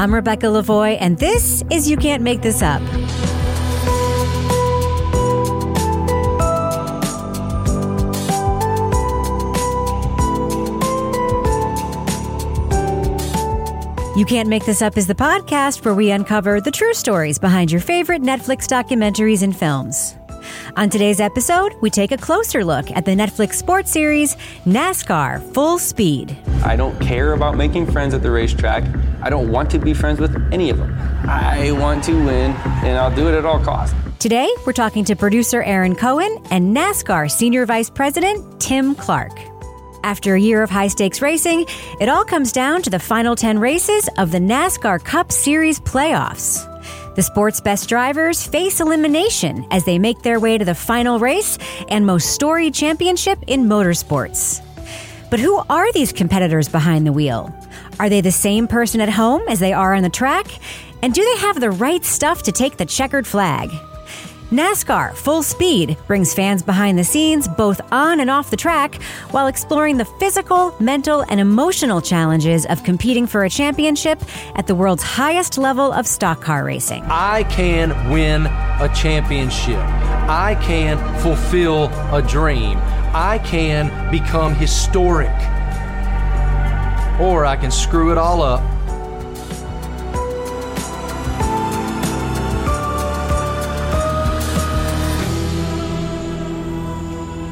I'm Rebecca Lavoie, and this is You Can't Make This Up. You Can't Make This Up is the podcast where we uncover the true stories behind your favorite Netflix documentaries and films. On today's episode, we take a closer look at the Netflix sports series NASCAR Full Speed. I don't care about making friends at the racetrack. I don't want to be friends with any of them. I want to win, and I'll do it at all costs. Today, we're talking to producer Aaron Cohen and NASCAR Senior Vice President Tim Clark. After a year of high stakes racing, it all comes down to the final 10 races of the NASCAR Cup Series playoffs. The sport's best drivers face elimination as they make their way to the final race and most storied championship in motorsports. But who are these competitors behind the wheel? Are they the same person at home as they are on the track? And do they have the right stuff to take the checkered flag? NASCAR Full Speed brings fans behind the scenes, both on and off the track, while exploring the physical, mental, and emotional challenges of competing for a championship at the world's highest level of stock car racing. I can win a championship. I can fulfill a dream. I can become historic. Or I can screw it all up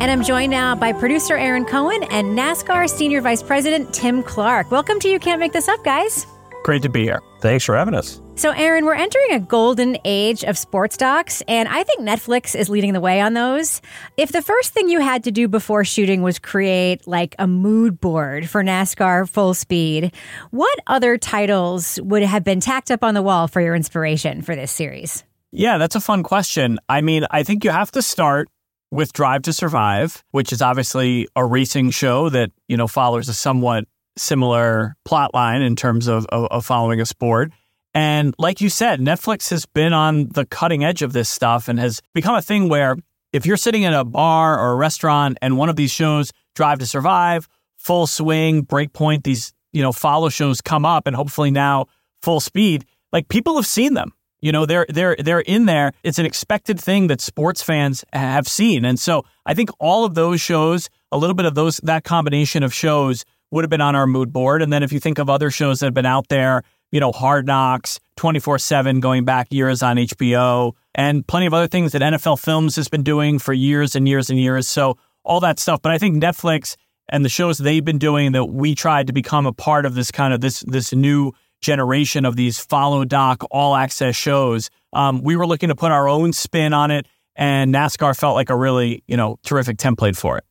And I'm joined now by producer Aaron Cohen and NASCAR Senior Vice President Tim Clark. Welcome to You Can't Make This Up, guys. Great to be here. Thanks for having us. So, Aaron, we're entering a golden age of sports docs, and I think Netflix is leading the way on those. If the first thing you had to do before shooting was create like a mood board for NASCAR Full Speed, what other titles would have been tacked up on the wall for your inspiration for this series? Yeah, that's a fun question. I mean, I think you have to start with Drive to Survive, which is obviously a racing show that, you know, follows a somewhat similar plot line in terms of, of, of, following a sport. And like you said, Netflix has been on the cutting edge of this stuff and has become a thing where if you're sitting in a bar or a restaurant and one of these shows, Drive to Survive, Full Swing, Breakpoint, these, you know, follow shows come up and hopefully now Full Speed, like people have seen them. You know, they're they're they're in there. It's an expected thing that sports fans have seen. And so I think all of those shows, a little bit of those that combination of shows would have been on our mood board. And then if you think of other shows that have been out there, you know, Hard Knocks, 24/7 going back years on HBO, and plenty of other things that NFL Films has been doing for years and years and years. So all that stuff. But I think Netflix and the shows they've been doing that we tried to become a part of this kind of this this new generation of these follow doc all access shows. Um, we were looking to put our own spin on it, and NASCAR felt like a really you know terrific template for it.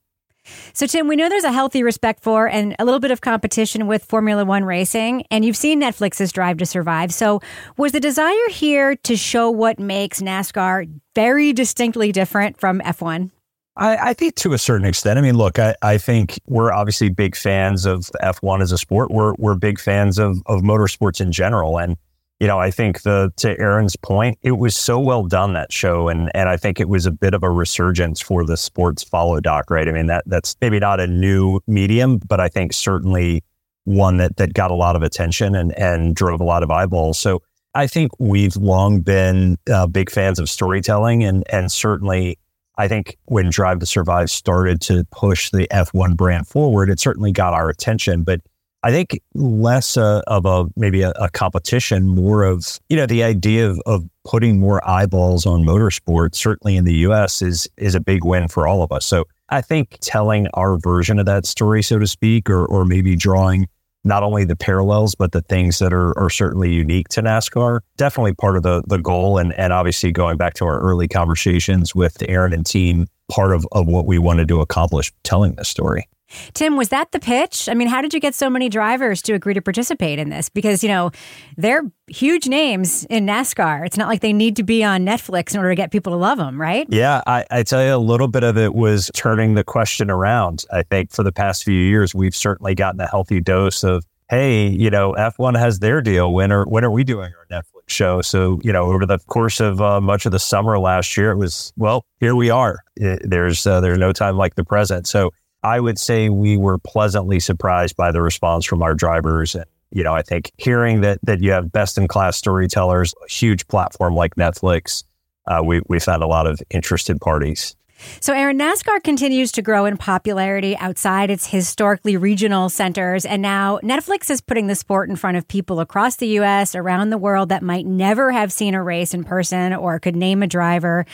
So, Tim, we know there's a healthy respect for and a little bit of competition with Formula One racing, and you've seen Netflix's Drive to Survive. So, was the desire here to show what makes NASCAR very distinctly different from F1? I, I, think to a certain extent. I mean, look, I, I think we're obviously big fans of F1 as a sport. We're we're big fans of of motorsports in general. And, you know, I think the to Aaron's point, it was so well done that show. And and I think it was a bit of a resurgence for the sports follow doc, right? I mean, that that's maybe not a new medium, but I think certainly one that that got a lot of attention and and drove a lot of eyeballs. So I think we've long been uh, big fans of storytelling and and certainly I think when Drive to Survive started to push the F1 brand forward, it certainly got our attention. But I think less uh, of a maybe a, a, competition, more of you know the idea of, of putting more eyeballs on motorsport. Certainly in the U.S. is is a big win for all of us. So I think telling our version of that story, so to speak, or or maybe drawing not only the parallels, but the things that are, are certainly unique to NASCAR. Definitely part of the, the goal. And, and obviously, going back to our early conversations with Aaron and team, part of, of what we wanted to accomplish telling this story. Tim, was that the pitch? I mean, how did you get so many drivers to agree to participate in this? Because, you know, they're huge names in NASCAR. It's not like they need to be on Netflix in order to get people to love them, right? Yeah, I, I tell you, a little bit of it was turning the question around. I think for the past few years, we've certainly gotten a healthy dose of, hey, you know, F1 has their deal. When are, when are we doing our Netflix? show. So, you know, over the course of uh, much of the summer last year, it was, well, here we are. It, there's, uh, there's no time like the present. So I would say we were pleasantly surprised by the response from our drivers and, you know, I think hearing that that you have best in class storytellers, a huge platform like Netflix, uh, we we found a lot of interested parties. So, Aaron, NASCAR continues to grow in popularity outside its historically regional centers. And now Netflix is putting the sport in front of people across the U.S., around the world that might never have seen a race in person or could name a driver.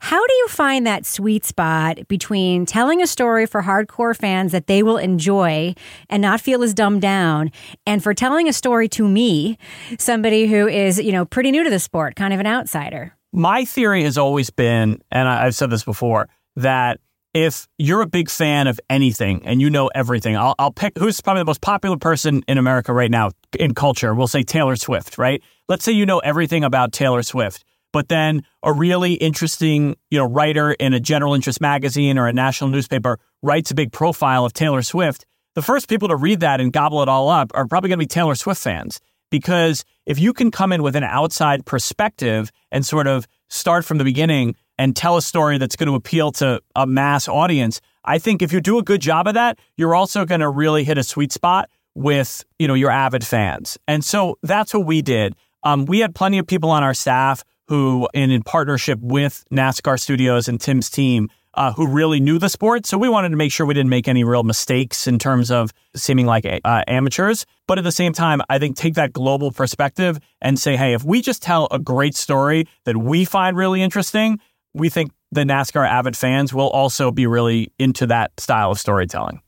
How do you find that sweet spot between telling a story for hardcore fans that they will enjoy and not feel as dumbed down, and for telling a story to me, somebody who is, you know, pretty new to the sport, kind of an outsider? My theory has always been, and I've said this before, that if you're a big fan of anything and you know everything, I'll, I'll pick who's probably the most popular person in America right now in culture. We'll say Taylor Swift, right? Let's say you know everything about Taylor Swift, but then a really interesting, you know, writer in a general interest magazine or a national newspaper writes a big profile of Taylor Swift. The first people to read that and gobble it all up are probably going to be Taylor Swift fans because if you can come in with an outside perspective and sort of start from the beginning and tell a story that's going to appeal to a mass audience, I think if you do a good job of that, you're also going to really hit a sweet spot with, you know, your avid fans. And so that's what we did. Um, we had plenty of people on our staff who, in, in partnership with NASCAR Studios and Tim's team, uh, who really knew the sport. So we wanted to make sure we didn't make any real mistakes in terms of seeming like uh, amateurs. But at the same time, I think take that global perspective and say, hey, if we just tell a great story that we find really interesting, we think the NASCAR avid fans will also be really into that style of storytelling.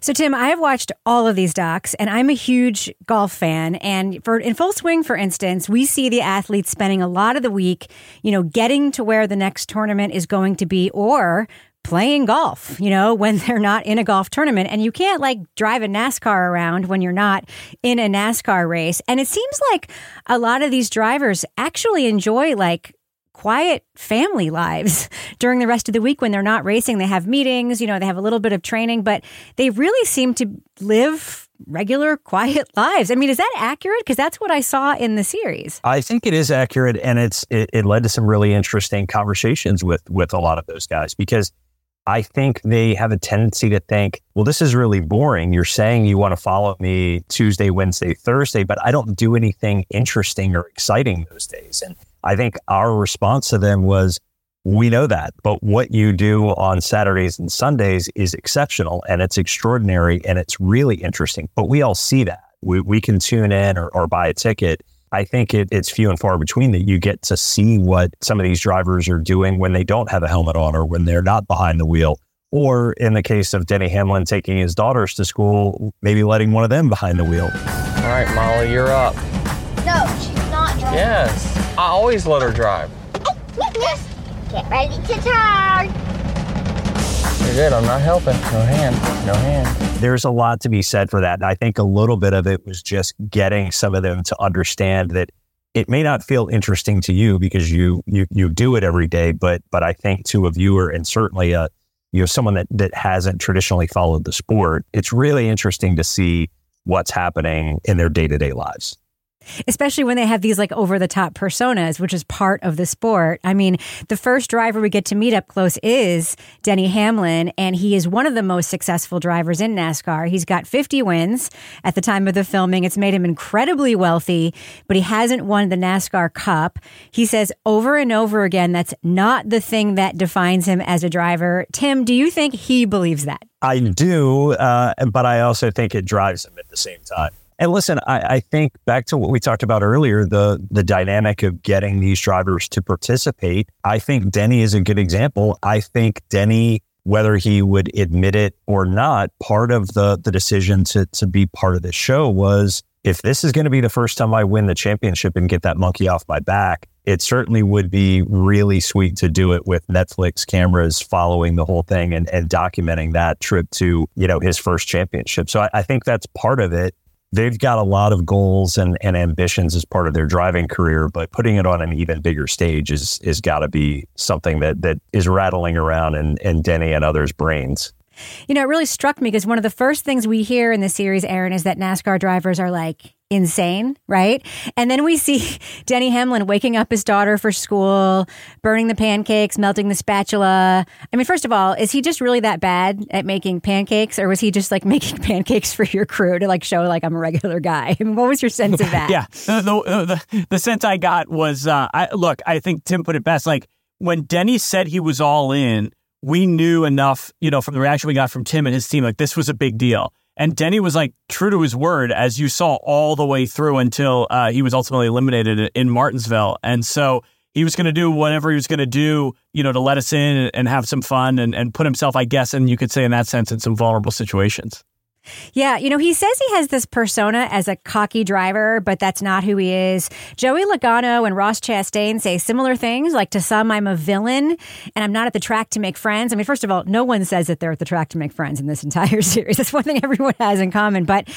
So, Tim, I have watched all of these docs, and I'm a huge golf fan. And for in full swing, for instance, we see the athletes spending a lot of the week, you know, getting to where the next tournament is going to be, or playing golf, you know, when they're not in a golf tournament. And you can't like drive a NASCAR around when you're not in a NASCAR race. And it seems like a lot of these drivers actually enjoy like quiet family lives during the rest of the week when they're not racing. They have meetings, you know, they have a little bit of training, but they really seem to live regular, quiet lives. I mean, is that accurate? Because that's what I saw in the series. I think it is accurate, and it's it, it led to some really interesting conversations with with a lot of those guys because I think they have a tendency to think, well, this is really boring. You're saying you want to follow me Tuesday, Wednesday, Thursday, but I don't do anything interesting or exciting those days. And I think our response to them was, we know that, but what you do on Saturdays and Sundays is exceptional and it's extraordinary and it's really interesting. But we all see that. We, we can tune in or, or buy a ticket. I think it, it's few and far between that you get to see what some of these drivers are doing when they don't have a helmet on or when they're not behind the wheel. Or in the case of Denny Hamlin taking his daughters to school, maybe letting one of them behind the wheel. All right, Molly, you're up. No, she's not driving. Yes. I always let her drive. Just get ready to turn. You're good. I'm not helping. No hand. No hand. There's a lot to be said for that. And I think a little bit of it was just getting some of them to understand that it may not feel interesting to you because you you you do it every day, but but I think to a viewer and certainly a you know someone that that hasn't traditionally followed the sport, it's really interesting to see what's happening in their day-to-day lives especially when they have these like over the top personas, which is part of the sport. I mean, the first driver we get to meet up close is Denny Hamlin, and he is one of the most successful drivers in NASCAR. He's got 50 wins at the time of the filming. It's made him incredibly wealthy, but he hasn't won the NASCAR Cup. He says over and over again that's not the thing that defines him as a driver. Tim, do you think he believes that? I do, uh, but I also think it drives him at the same time. And listen, I, I, think back to what we talked about earlier, the the dynamic of getting these drivers to participate. I think Denny is a good example. I think Denny, whether he would admit it or not, part of the the decision to to be part of this show was if this is going to be the first time I win the championship and get that monkey off my back, it certainly would be really sweet to do it with Netflix cameras following the whole thing and, and documenting that trip to, you know, his first championship. So I, I think that's part of it they've got a lot of goals and, and ambitions as part of their driving career, but putting it on an even bigger stage is is got to be something that that is rattling around in, in Denny and others' brains. You know, it really struck me because one of the first things we hear in the series, Aaron, is that NASCAR drivers are like insane, right? And then we see Denny Hamlin waking up his daughter for school, burning the pancakes, melting the spatula. I mean, first of all, is he just really that bad at making pancakes, or was he just like making pancakes for your crew to like show like I'm a regular guy? I mean, what was your sense of that? yeah, the the, the, the sense I got was, uh, I look, I think Tim put it best. Like when Denny said he was all in we knew enough, you know, from the reaction we got from Tim and his team, like this was a big deal. And Denny was like true to his word, as you saw all the way through until uh, he was ultimately eliminated in Martinsville. And so he was going to do whatever he was going to do, you know, to let us in and have some fun and, and put himself, I guess, and you could say in that sense, in some vulnerable situations. Yeah, you know, he says he has this persona as a cocky driver, but that's not who he is. Joey Logano and Ross Chastain say similar things, like to some, I'm a villain and I'm not at the track to make friends. I mean, first of all, no one says that they're at the track to make friends in this entire series. That's one thing everyone has in common. But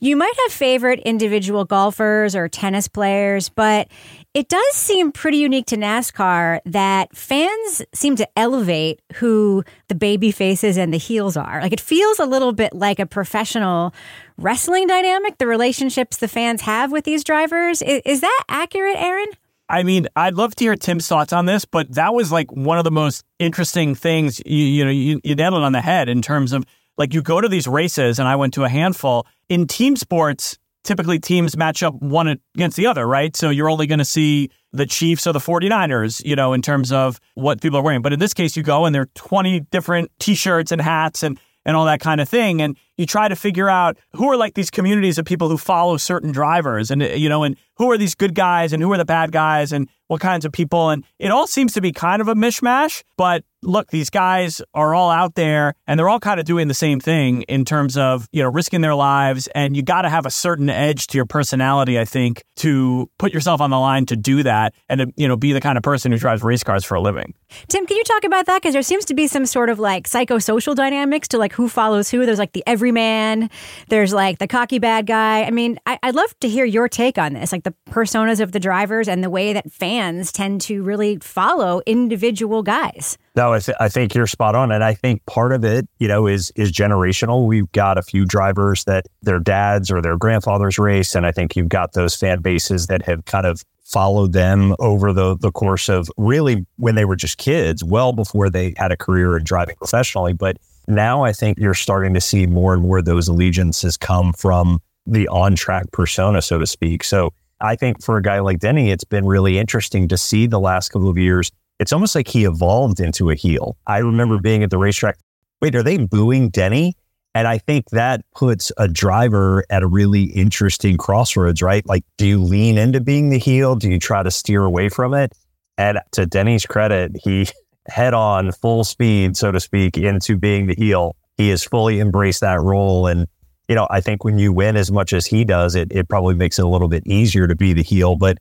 you might have favorite individual golfers or tennis players, but it does seem pretty unique to NASCAR that fans seem to elevate who the baby faces and the heels are. Like it feels a little bit like a professional wrestling dynamic, the relationships the fans have with these drivers. Is, is that accurate, Aaron? I mean, I'd love to hear Tim's thoughts on this, but that was like one of the most interesting things. You, you know, you, you nailed it on the head in terms of like you go to these races, and I went to a handful in team sports typically teams match up one against the other, right? So you're only going to see the Chiefs or the 49ers, you know, in terms of what people are wearing. But in this case, you go and there are 20 different t shirts and hats and, and all that kind of thing. And you try to figure out who are like these communities of people who follow certain drivers and, you know, and who are these good guys and who are the bad guys and what kinds of people. And it all seems to be kind of a mishmash, but look, these guys are all out there and they're all kind of doing the same thing in terms of, you know, risking their lives. And you got to have a certain edge to your personality, I think, to put yourself on the line to do that and to, you know, be the kind of person who drives race cars for a living. Tim, can you talk about that? Because there seems to be some sort of like psychosocial dynamics to like who follows who. There's like the everyman, there's like the cocky bad guy. I mean, I- I'd love to hear your take on this, like the personas of the drivers and the way that fans tend to really follow individual guys. No, I, th- I think you're spot on, and I think part of it, you know, is is generational. We've got a few drivers that their dads or their grandfathers race, and I think you've got those fan bases that have kind of followed them over the the course of really when they were just kids, well before they had a career in driving professionally. But now I think you're starting to see more and more those allegiances come from the on track persona, so to speak. So I think for a guy like Denny, it's been really interesting to see the last couple of years it's almost like he evolved into a heel. I remember being at the racetrack. Wait, are they booing Denny? And I think that puts a driver at a really interesting crossroads, right? Like, do you lean into being the heel? Do you try to steer away from it? And to Denny's credit, he head on, full speed, so to speak, into being the heel. He has fully embraced that role. And, you know, I think when you win as much as he does, it, it probably makes it a little bit easier to be the heel. But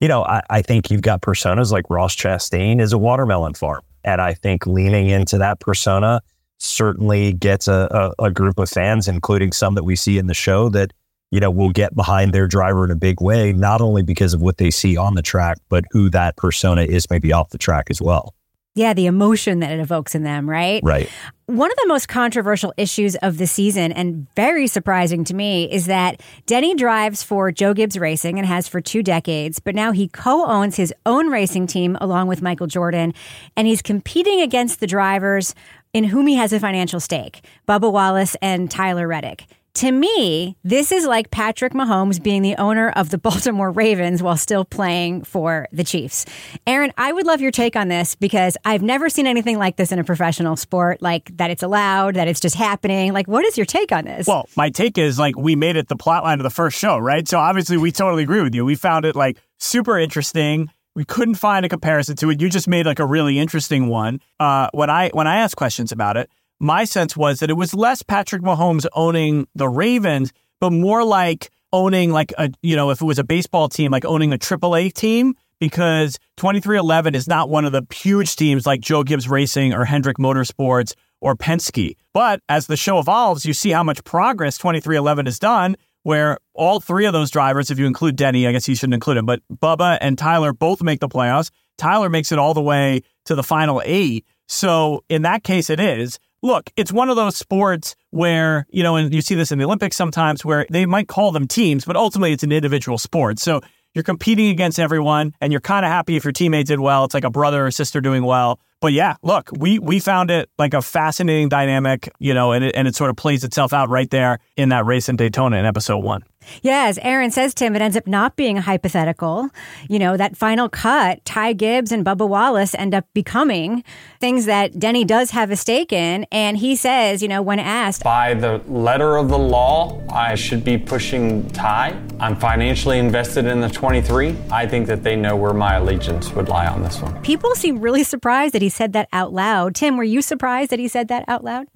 you know, I, I think you've got personas like Ross Chastain is a watermelon farm. And I think leaning into that persona certainly gets a, a, a, group of fans, including some that we see in the show that, you know, will get behind their driver in a big way, not only because of what they see on the track, but who that persona is maybe off the track as well. Yeah, the emotion that it evokes in them, right? Right. One of the most controversial issues of the season, and very surprising to me, is that Denny drives for Joe Gibbs Racing and has for two decades, but now he co owns his own racing team along with Michael Jordan, and he's competing against the drivers in whom he has a financial stake Bubba Wallace and Tyler Reddick. To me, this is like Patrick Mahomes being the owner of the Baltimore Ravens while still playing for the Chiefs. Aaron, I would love your take on this because I've never seen anything like this in a professional sport, like that it's allowed, that it's just happening. Like, what is your take on this? Well, my take is like we made it the plot line of the first show, right? So obviously we totally agree with you. We found it like super interesting. We couldn't find a comparison to it. You just made like a really interesting one. Uh, when I when I asked questions about it, my sense was that it was less Patrick Mahomes owning the Ravens, but more like owning like a you know if it was a baseball team like owning a AAA team because 2311 is not one of the huge teams like Joe Gibbs Racing or Hendrick Motorsports or Penske. But as the show evolves, you see how much progress 2311 has done where all three of those drivers, if you include Denny, I guess you shouldn't include him, but Bubba and Tyler both make the playoffs. Tyler makes it all the way to the final eight. So in that case, it is. Look, it's one of those sports where, you know, and you see this in the Olympics sometimes where they might call them teams, but ultimately it's an individual sport. So you're competing against everyone and you're kind of happy if your teammate did well. It's like a brother or sister doing well. But yeah, look, we we found it like a fascinating dynamic, you know, and it, and it sort of plays itself out right there in that race in Daytona in episode one. Yeah, as Aaron says, Tim, it ends up not being a hypothetical. You know, that final cut, Ty Gibbs and Bubba Wallace end up becoming things that Denny does have a stake in. And he says, you know, when asked, By the letter of the law, I should be pushing Ty. I'm financially invested in the 23. I think that they know where my allegiance would lie on this one. people seem really surprised that he said that out loud. Tim, were you surprised that he said that out loud?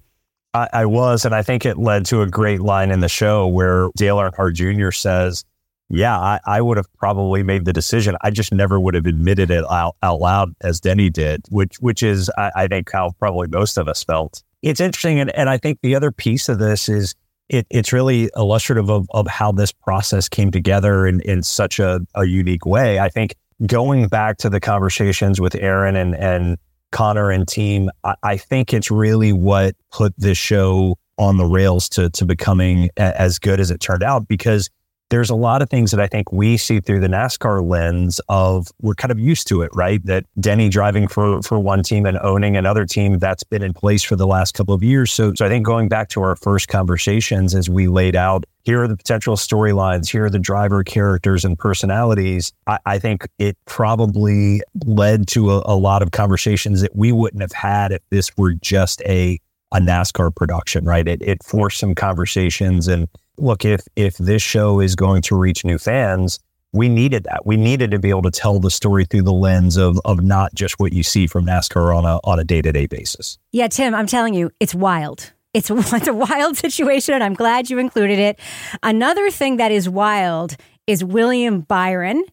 I, I was, and I think it led to a great line in the show where Dale Earnhardt Jr. says, "Yeah, I, I would have probably made the decision. I just never would have admitted it out, out loud as Denny did, which which is, I, I think, how probably most of us felt. It's interesting, and, and I think the other piece of this is it, it's really illustrative of, of how this process came together in, in such a, a unique way. I think going back to the conversations with Aaron and and Connor and team, I, I think it's really what put this show on the rails to to becoming a, as good as it turned out because there's a lot of things that I think we see through the NASCAR lens of we're kind of used to it, right? That Denny driving for for one team and owning another team that's been in place for the last couple of years. So, so I think going back to our first conversations as we laid out, here are the potential storylines, here are the driver characters and personalities. I, I think it probably led to a, a lot of conversations that we wouldn't have had if this were just a a NASCAR production, right? It it forced some conversations and look, if if this show is going to reach new fans, we needed that. We needed to be able to tell the story through the lens of of not just what you see from NASCAR on a on a day to day basis. Yeah, Tim, I'm telling you, it's wild. It's, it's a wild situation, and I'm glad you included it. Another thing that is wild is William Byron,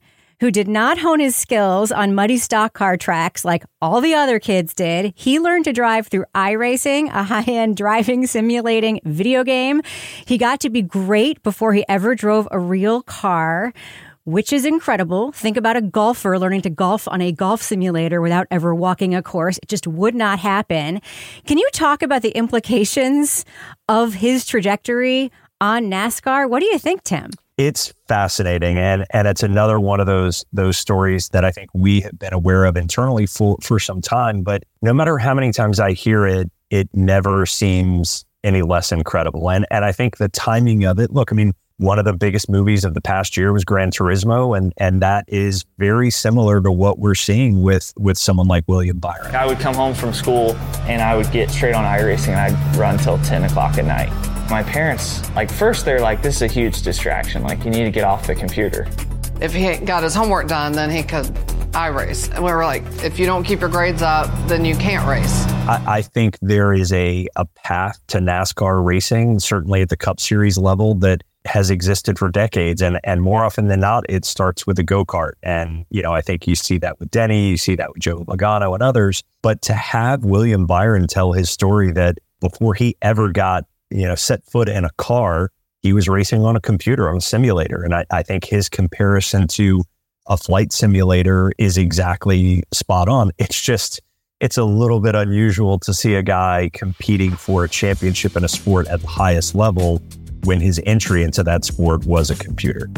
who did not hone his skills on muddy stock car tracks like all the other kids did. He learned to drive through iRacing, a high end driving simulating video game. He got to be great before he ever drove a real car which is incredible. Think about a golfer learning to golf on a golf simulator without ever walking a course. It just would not happen. Can you talk about the implications of his trajectory on NASCAR? What do you think, Tim? It's fascinating, and and it's another one of those those stories that I think we have been aware of internally for for some time. But no matter how many times I hear it, it never seems any less incredible. And and I think the timing of it. Look, I mean, one of the biggest movies of the past year was Gran Turismo, and and that is very similar to what we're seeing with with someone like William Byron. I would come home from school and I would get straight on iRacing and I'd run till 10 o'clock at night. My parents, like, first they're like, this is a huge distraction. Like, you need to get off the computer. If he got his homework done, then he could I race. And we were like, if you don't keep your grades up, then you can't race. I, I think there is a a path to NASCAR racing, certainly at the Cup Series level, that has existed for decades and and more often than not it starts with a go-kart and you know I think you see that with Denny you see that with Joe Logano and others but to have William Byron tell his story that before he ever got you know set foot in a car he was racing on a computer on a simulator and I, I think his comparison to a flight simulator is exactly spot on it's just it's a little bit unusual to see a guy competing for a championship in a sport at the highest level when his entry into that sport was a computer.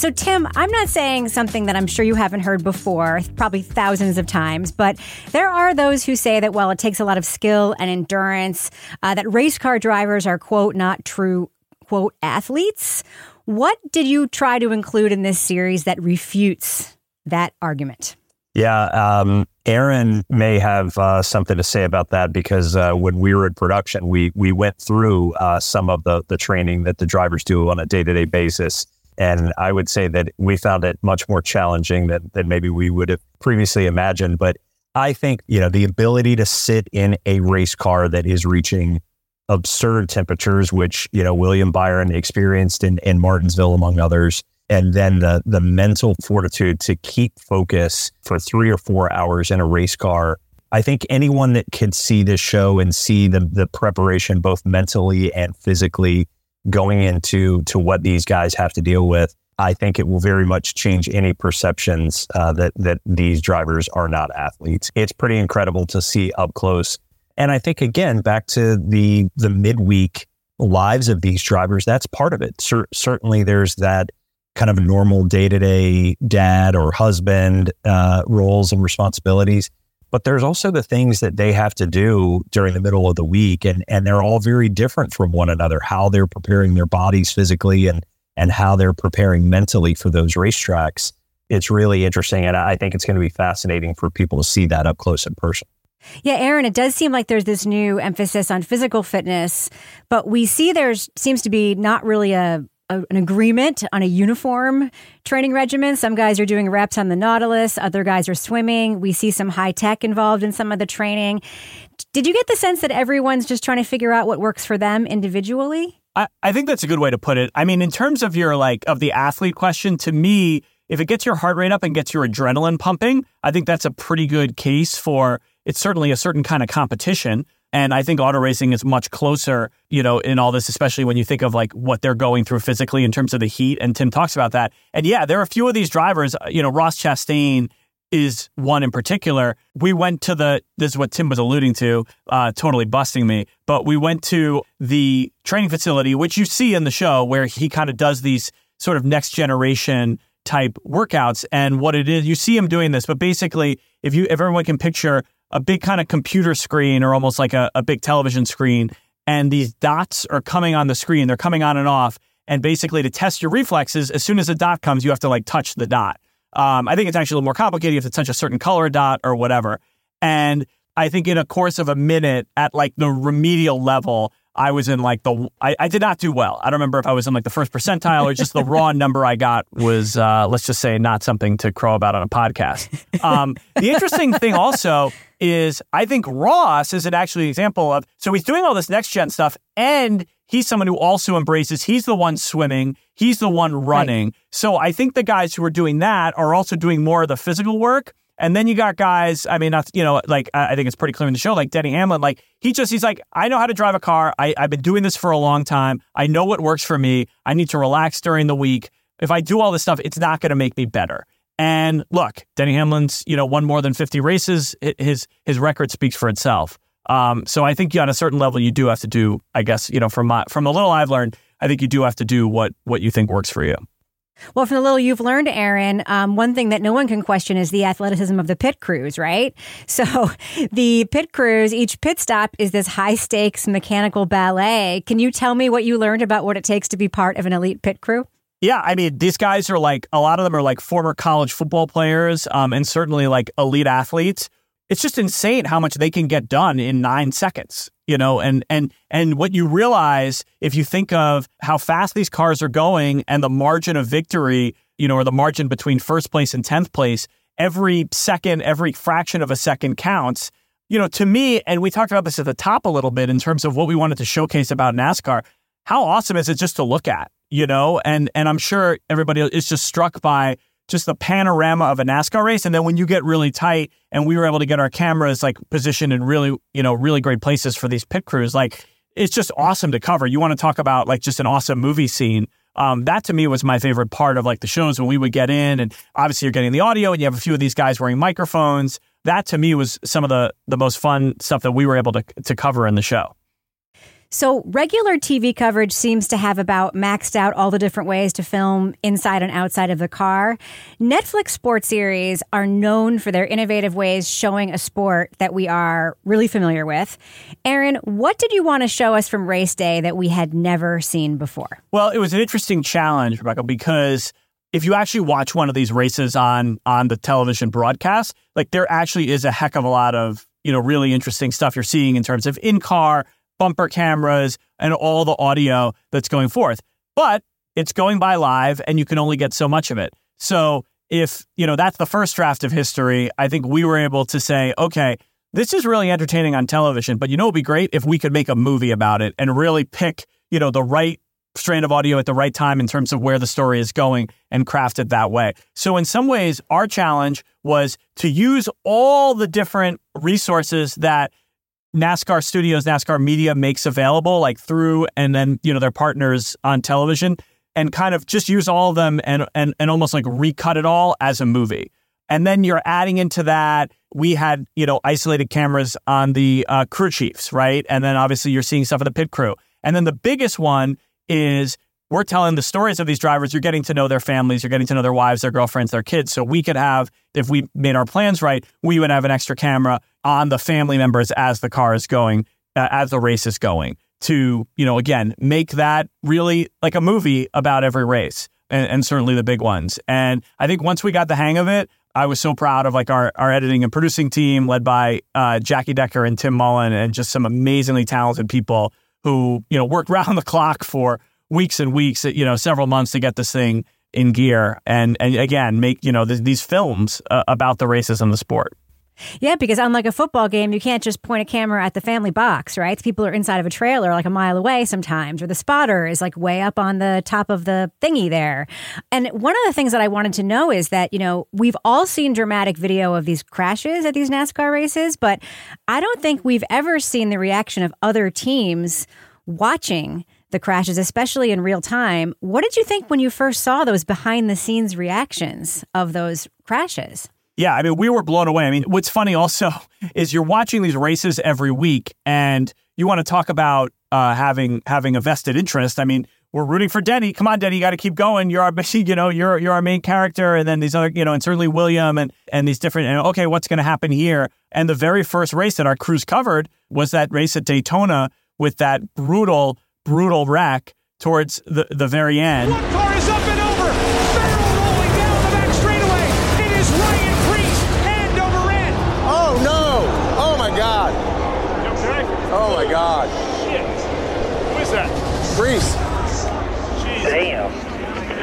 So, Tim, I'm not saying something that I'm sure you haven't heard before, probably thousands of times, but there are those who say that, well, it takes a lot of skill and endurance, uh, that race car drivers are, quote, not true, quote, athletes. What did you try to include in this series that refutes that argument? Yeah, um, Aaron may have uh, something to say about that because uh, when we were in production, we we went through uh, some of the the training that the drivers do on a day to day basis, and I would say that we found it much more challenging than than maybe we would have previously imagined. But I think you know the ability to sit in a race car that is reaching absurd temperatures, which you know William Byron experienced in in Martinsville, among others and then the the mental fortitude to keep focus for three or four hours in a race car. I think anyone that could see this show and see the the preparation both mentally and physically going into to what these guys have to deal with, I think it will very much change any perceptions uh, that that these drivers are not athletes. It's pretty incredible to see up close. And I think again, back to the the midweek lives of these drivers, that's part of it. Cer- certainly, there's that kind of normal day to day dad or husband uh, roles and responsibilities. But there's also the things that they have to do during the middle of the week, and and they're all very different from one another. How they're preparing their bodies physically and and how they're preparing mentally for those racetracks. It's really interesting, and I think it's going to be fascinating for people to see that up close in person. Yeah, Aaron, it does seem like there's this new emphasis on physical fitness, but we see there seems to be not really a, a, an agreement on a uniform training regimen. Some guys are doing reps on the Nautilus, other guys are swimming. We see some high tech involved in some of the training. Did you get the sense that everyone's just trying to figure out what works for them individually? I, I think that's a good way to put it. I mean, in terms of your like of the athlete question, to me, if it gets your heart rate up and gets your adrenaline pumping, I think that's a pretty good case for it's certainly a certain kind of competition. And I think auto racing is much closer, you know, in all this, especially when you think of like what they're going through physically in terms of the heat. And Tim talks about that. And yeah, there are a few of these drivers, uh, you know, Ross Chastain is one in particular. We went to the, this is what Tim was alluding to, uh, totally busting me, but we went to the training facility, which you see in the show where he kind of does these sort of next generation type workouts. And what it is, you see him doing this, but basically, if you, if everyone can picture a big kind of computer screen or almost like a, a big television screen. And these dots are coming on the screen. They're coming on and off. And basically, to test your reflexes, as soon as a dot comes, you have to like touch the dot. Um, I think it's actually a little more complicated. You have to touch a certain color dot or whatever. And I think in a course of a minute at like the remedial level, I was in like the I, I, did not do well. I don't remember if I was in like the first percentile or just the raw number I got was uh, let's just say not something to crow about on a podcast. Um, the interesting thing also is I think Ross is an actually example of so he's doing all this next gen stuff and he's someone who also embraces he's the one swimming, he's the one running. Right. So I think the guys who are doing that are also doing more of the physical work. And then you got guys, I mean, you know, like I think it's pretty clear in the show, like Denny Hamlin, like he just, he's like, I know how to drive a car. I, I've been doing this for a long time. I know what works for me. I need to relax during the week. If I do all this stuff, it's not going to make me better. And look, Denny Hamlin's, you know, won more than 50 races. His his record speaks for itself. Um, so I think on a certain level, you do have to do, I guess, you know, from my, from a little I've learned, I think you do have to do what what you think works for you. Well, from the little you've learned, Aaron, um, one thing that no one can question is the athleticism of the pit crews, right? So the pit crews, each pit stop is this high stakes mechanical ballet. Can you tell me what you learned about what it takes to be part of an elite pit crew? Yeah, I mean, these guys are like a lot of them are like former college football players, um, and certainly like elite athletes. It's just insane how much they can get done in nine seconds, you know. And and and what you realize if you think of how fast these cars are going and the margin of victory, you know, or the margin between first place and tenth place, every second, every fraction of a second counts. You know, to me, and we talked about this at the top a little bit in terms of what we wanted to showcase about NASCAR. How awesome is it just to look at? you know, and and I'm sure everybody is just struck by just the panorama of a NASCAR race. And then when you get really tight and we were able to get our cameras like positioned in really, you know, really great places for these pit crews, like it's just awesome to cover. You want to talk about like just an awesome movie scene. Um, that to me was my favorite part of like the shows when we would get in and obviously you're getting the audio and you have a few of these guys wearing microphones. That to me was some of the the most fun stuff that we were able to to cover in the show. So, regular TV coverage seems to have about maxed out all the different ways to film inside and outside of the car. Netflix sports series are known for their innovative ways showing a sport that we are really familiar with. Aaron, what did you want to show us from race day that we had never seen before? Well, it was an interesting challenge, Rebecca, because if you actually watch one of these races on on the television broadcast, like there actually is a heck of a lot of, you know, really interesting stuff you're seeing in terms of in-car bumper cameras, and all the audio that's going forth. But it's going by live and you can only get so much of it. So if, you know, that's the first draft of history, I think we were able to say, okay, this is really entertaining on television, but you know, it'd be great if we could make a movie about it and really pick, you know, the right strand of audio at the right time in terms of where the story is going and craft it that way. So in some ways, our challenge was to use all the different resources that NASCAR Studios, NASCAR Media makes available, like through and then, you know, their partners on television and kind of just use all of them and and and almost like recut it all as a movie. And then you're adding into that we had you know isolated cameras on the uh, crew chiefs, right? And then obviously you're seeing stuff of the pit crew. And then the biggest one is we're telling the stories of these drivers. You're getting to know their families, you're getting to know their wives, their girlfriends, their kids. So we could have, if we made our plans right, we would have an extra camera on the family members as the car is going, uh, as the race is going to, you know, again, make that really like a movie about every race and, and certainly the big ones. And I think once we got the hang of it, I was so proud of like our, our editing and producing team led by uh, Jackie Decker and Tim Mullen and just some amazingly talented people who, you know, worked round the clock for weeks and weeks, you know, several months to get this thing in gear and, and again, make, you know, th- these films uh, about the races and the sport. Yeah, because unlike a football game, you can't just point a camera at the family box, right? People are inside of a trailer like a mile away sometimes, or the spotter is like way up on the top of the thingy there. And one of the things that I wanted to know is that, you know, we've all seen dramatic video of these crashes at these NASCAR races, but I don't think we've ever seen the reaction of other teams watching the crashes, especially in real time. What did you think when you first saw those behind the scenes reactions of those crashes? Yeah, I mean, we were blown away. I mean, what's funny also is you're watching these races every week, and you want to talk about uh, having having a vested interest. I mean, we're rooting for Denny. Come on, Denny, you got to keep going. You're our, you know, you're you're our main character, and then these other, you know, and certainly William and and these different. And okay, what's going to happen here? And the very first race that our crews covered was that race at Daytona with that brutal, brutal wreck towards the the very end. One car is up and over. Farrell rolling down the back straightaway. It is Ryan Preece, end over end. Oh no! Oh my God! Okay. Oh my God! Shit. Who is that? Preece. Damn.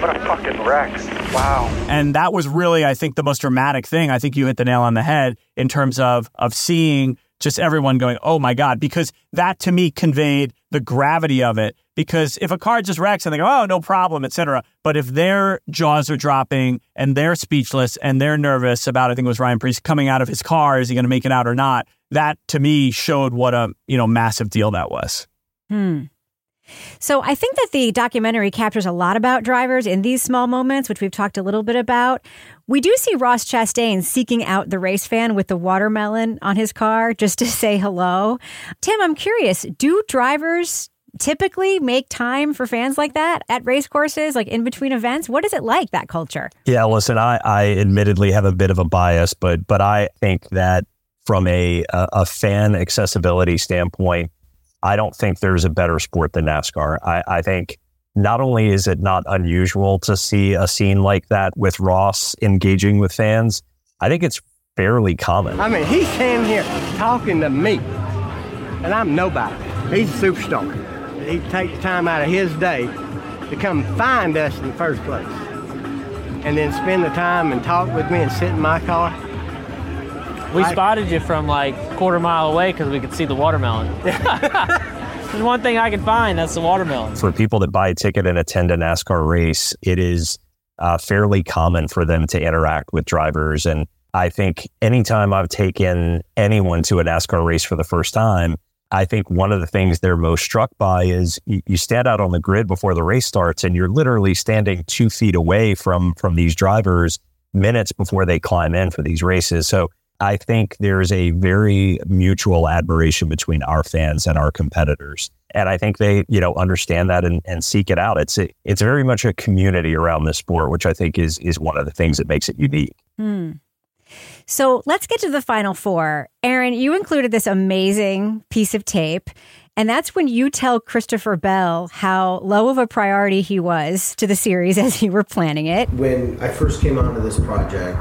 What a fucking wreck. Wow. And that was really, I think, the most dramatic thing. I think you hit the nail on the head in terms of of seeing just everyone going, "Oh my god!" Because that to me conveyed the gravity of it. Because if a car just wrecks and they go, "Oh, no problem," etc. But if their jaws are dropping and they're speechless and they're nervous about, I think it was Ryan Preece coming out of his car, is he going to make it out or not? That to me showed what a you know massive deal that was. Hmm. So I think that the documentary captures a lot about drivers in these small moments, which we've talked a little bit about. We do see Ross Chastain seeking out the race fan with the watermelon on his car just to say hello. Tim, I'm curious, do drivers typically make time for fans like that at race courses, like in between events? What is it like, that culture? Yeah, listen, I, I admittedly have a bit of a bias, but but I think that from a a, a fan accessibility standpoint, I don't think there's a better sport than NASCAR. I, I think not only is it not unusual to see a scene like that with Ross engaging with fans, I think it's fairly common. I mean, he's standing here talking to me, and I'm nobody. He's a superstar. He takes time out of his day to come find us in the first place, and then spend the time and talk with me and sit in my car. We I- spotted you from like quarter mile away because we could see the watermelon. There's one thing I can find. That's the watermelon. For people that buy a ticket and attend a NASCAR race, it is uh, fairly common for them to interact with drivers. And I think anytime I've taken anyone to a NASCAR race for the first time, I think one of the things they're most struck by is you, you stand out on the grid before the race starts and you're literally standing two feet away from from these drivers minutes before they climb in for these races. So I think there's a very mutual admiration between our fans and our competitors. And I think they, you know, understand that and, and seek it out. It's a, it's very much a community around this sport, which I think is is one of the things that makes it unique. Hmm. So let's get to the final four. Aaron, you included this amazing piece of tape, and that's when you tell Christopher Bell how low of a priority he was to the series as you were planning it. When I first came onto this project,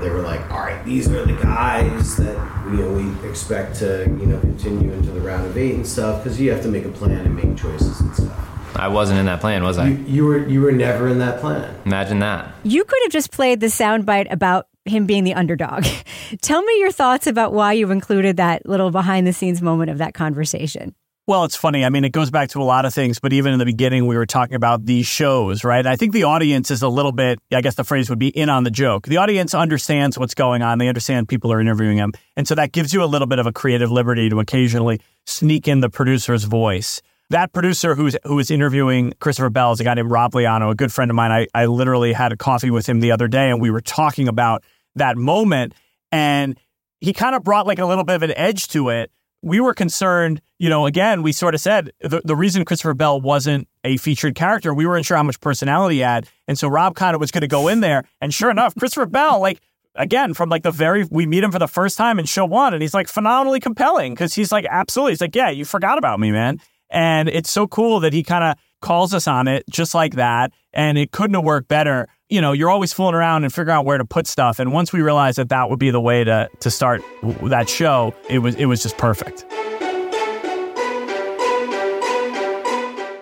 they were like, "All right, these are the guys that you know we expect to you know continue into the round of eight and stuff because you have to make a plan and make choices and stuff." I wasn't in that plan, was I? You, you were you were never in that plan. Imagine that. You could have just played the soundbite about him being the underdog. Tell me your thoughts about why you included that little behind the scenes moment of that conversation. Well, it's funny. I mean, it goes back to a lot of things, but even in the beginning, we were talking about these shows, right? I think the audience is a little bit, I guess the phrase would be in on the joke. The audience understands what's going on. They understand people are interviewing them. And so that gives you a little bit of a creative liberty to occasionally sneak in the producer's voice. that producer who's who was interviewing Christopher Bell is a guy named Rob Liano, a good friend of mine. I, I literally had a coffee with him the other day and we were talking about that moment. And he kind of brought like a little bit of an edge to it. We were concerned, you know, again, we sort of said the, the reason Christopher Bell wasn't a featured character, we weren't sure how much personality he had. And so Rob kind of was going to go in there. And sure enough, Christopher Bell, like, again, from like the very, we meet him for the first time in show one, and he's like phenomenally compelling because he's like, absolutely. He's like, yeah, you forgot about me, man. And it's so cool that he kind of calls us on it just like that. And it couldn't have worked better. You know, you're always fooling around and figuring out where to put stuff. And once we realized that that would be the way to to start that show, it was it was just perfect.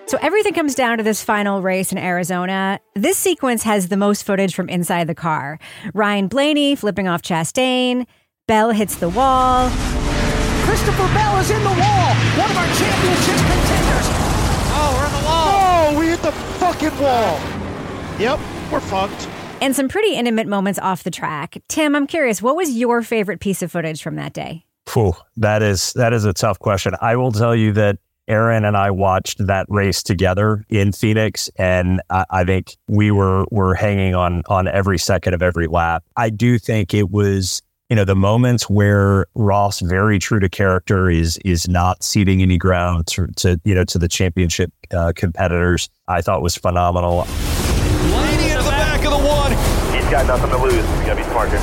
So everything comes down to this final race in Arizona. This sequence has the most footage from inside the car. Ryan Blaney flipping off Chastain. Bell hits the wall. Christopher Bell is in the wall. One of our championship contenders. Oh, we're in the wall. Oh, we hit the fucking wall. Yep, we're fucked. And some pretty intimate moments off the track. Tim, I'm curious, what was your favorite piece of footage from that day? Phew, that is that is a tough question. I will tell you that Aaron and I watched that race together in Phoenix, and I, I, think we were were hanging on on every second of every lap. I do think it was you know the moments where Ross, very true to character, is is not ceding any ground to, to you know to the championship uh, competitors. I thought was phenomenal. He's got nothing to lose. He's got to be smart here.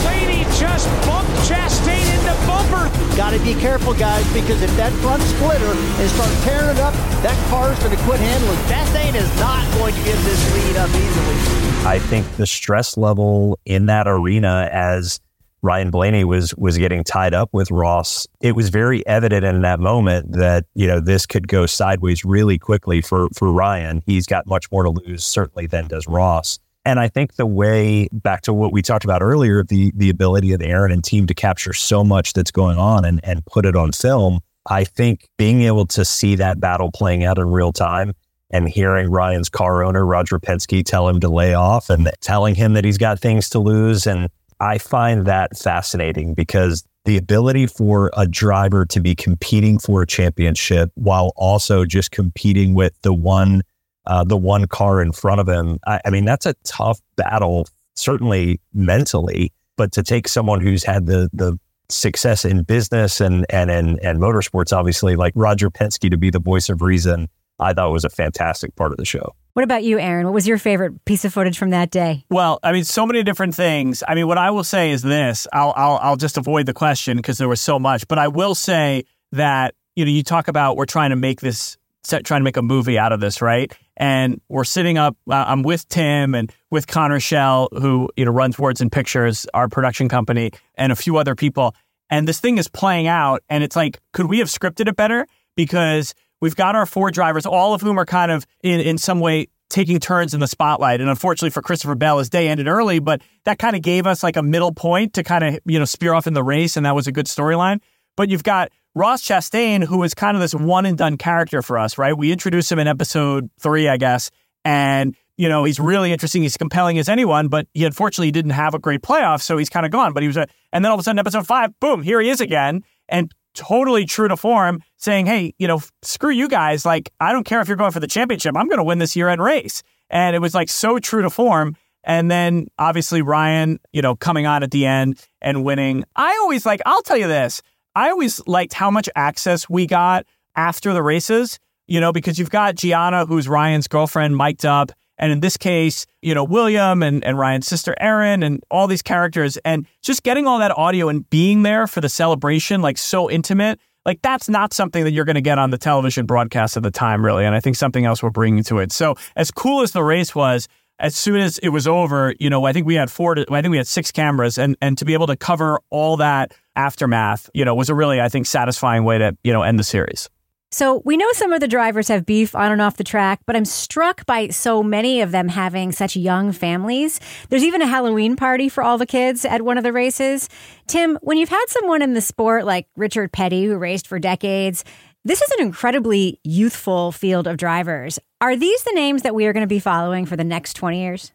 Blaney just bumped Chastain into bumper. Got to be careful, guys, because if that front splitter and start tearing it up, that car's going to quit handling. Chastain is not going to give this lead up easily. I think the stress level in that arena as Ryan Blaney was was getting tied up with Ross, it was very evident in that moment that you know this could go sideways really quickly for for Ryan. He's got much more to lose certainly than does Ross. And I think the way back to what we talked about earlier, the the ability of the Aaron and team to capture so much that's going on and and put it on film. I think being able to see that battle playing out in real time and hearing Ryan's car owner, Roger Penske, tell him to lay off and telling him that he's got things to lose. And I find that fascinating because the ability for a driver to be competing for a championship while also just competing with the one uh, the one car in front of him. I, I mean, that's a tough battle, certainly mentally. But to take someone who's had the the success in business and and and, and motorsports, obviously, like Roger Penske, to be the voice of reason I thought was a fantastic part of the show. What about you, Aaron? What was your favorite piece of footage from that day? Well, I mean, so many different things. I mean, what I will say is this: I'll I'll, I'll just avoid the question because there was so much. But I will say that you know, you talk about we're trying to make this, set, trying to make a movie out of this, right? And we're sitting up. Uh, I'm with Tim and with Connor Schell, who you know runs Words and Pictures, our production company, and a few other people. And this thing is playing out, and it's like, could we have scripted it better? Because We've got our four drivers, all of whom are kind of in, in some way taking turns in the spotlight. And unfortunately for Christopher Bell, his day ended early, but that kind of gave us like a middle point to kind of, you know, spear off in the race. And that was a good storyline. But you've got Ross Chastain, who is kind of this one and done character for us, right? We introduced him in episode three, I guess. And, you know, he's really interesting. He's compelling as anyone, but he unfortunately didn't have a great playoff. So he's kind of gone. But he was a, and then all of a sudden, episode five, boom, here he is again. And totally true to form, saying, hey, you know, screw you guys. Like, I don't care if you're going for the championship. I'm going to win this year end race. And it was like so true to form. And then obviously Ryan, you know, coming on at the end and winning. I always like, I'll tell you this, I always liked how much access we got after the races, you know, because you've got Gianna, who's Ryan's girlfriend, mic'd up. And in this case, you know, William and, and Ryan's sister Erin and all these characters and just getting all that audio and being there for the celebration, like so intimate, like that's not something that you're going to get on the television broadcast at the time, really. And I think something else we're bringing to it. So as cool as the race was, as soon as it was over, you know, I think we had four, to, I think we had six cameras and, and to be able to cover all that aftermath, you know, was a really, I think, satisfying way to, you know, end the series. So we know some of the drivers have beef on and off the track, but I'm struck by so many of them having such young families. There's even a Halloween party for all the kids at one of the races. Tim, when you've had someone in the sport like Richard Petty, who raced for decades, this is an incredibly youthful field of drivers. Are these the names that we are going to be following for the next 20 years?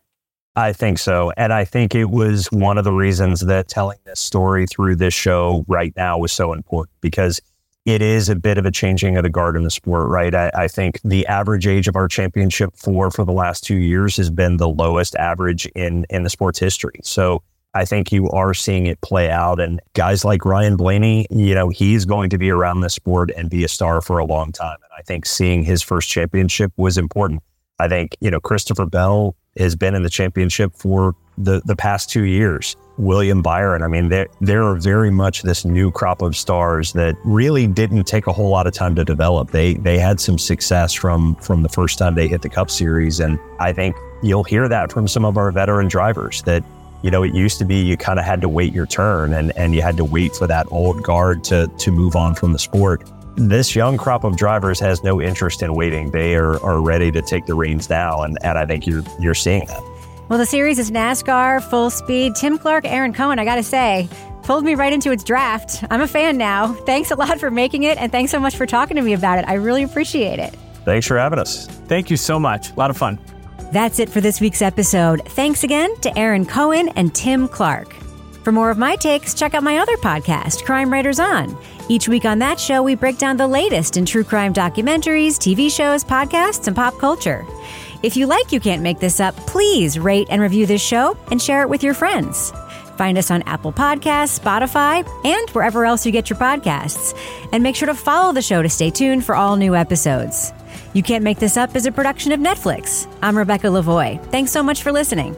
I think so. And I think it was one of the reasons that telling this story through this show right now was so important because it is a bit of a changing of the guard in the sport, right? I, I, think the average age of our championship four for the last two years has been the lowest average in in the sport's history. So I think you are seeing it play out. And guys like Ryan Blaney, you know, he's going to be around the sport and be a star for a long time. And I think seeing his first championship was important. I think, you know, Christopher Bell has been in the championship for the, the past two years. William Byron, I mean, there, are very much this new crop of stars that really didn't take a whole lot of time to develop. They they had some success from from the first time they hit the Cup Series. And I think you'll hear that from some of our veteran drivers that you know, it used to be you kind of had to wait your turn and, and you had to wait for that old guard to, to move on from the sport. This young crop of drivers has no interest in waiting. They are, are ready to take the reins now. And, and I think you're, you're seeing that. Well, the series is NASCAR, full speed. Tim Clark, Aaron Cohen, I got to say, pulled me right into its draft. I'm a fan now. Thanks a lot for making it. And thanks so much for talking to me about it. I really appreciate it. Thanks for having us. Thank you so much. A lot of fun. That's it for this week's episode. Thanks again to Aaron Cohen and Tim Clark. For more of my takes, check out my other podcast, Crime Writers On. Each week on that show, we break down the latest in true crime documentaries, TV shows, podcasts, and pop culture. If you like You Can't Make This Up, please rate and review this show and share it with your friends. Find us on Apple Podcasts, Spotify, and wherever else you get your podcasts. And make sure to follow the show to stay tuned for all new episodes. You Can't Make This Up is a production of Netflix. I'm Rebecca Lavoie. Thanks so much for listening.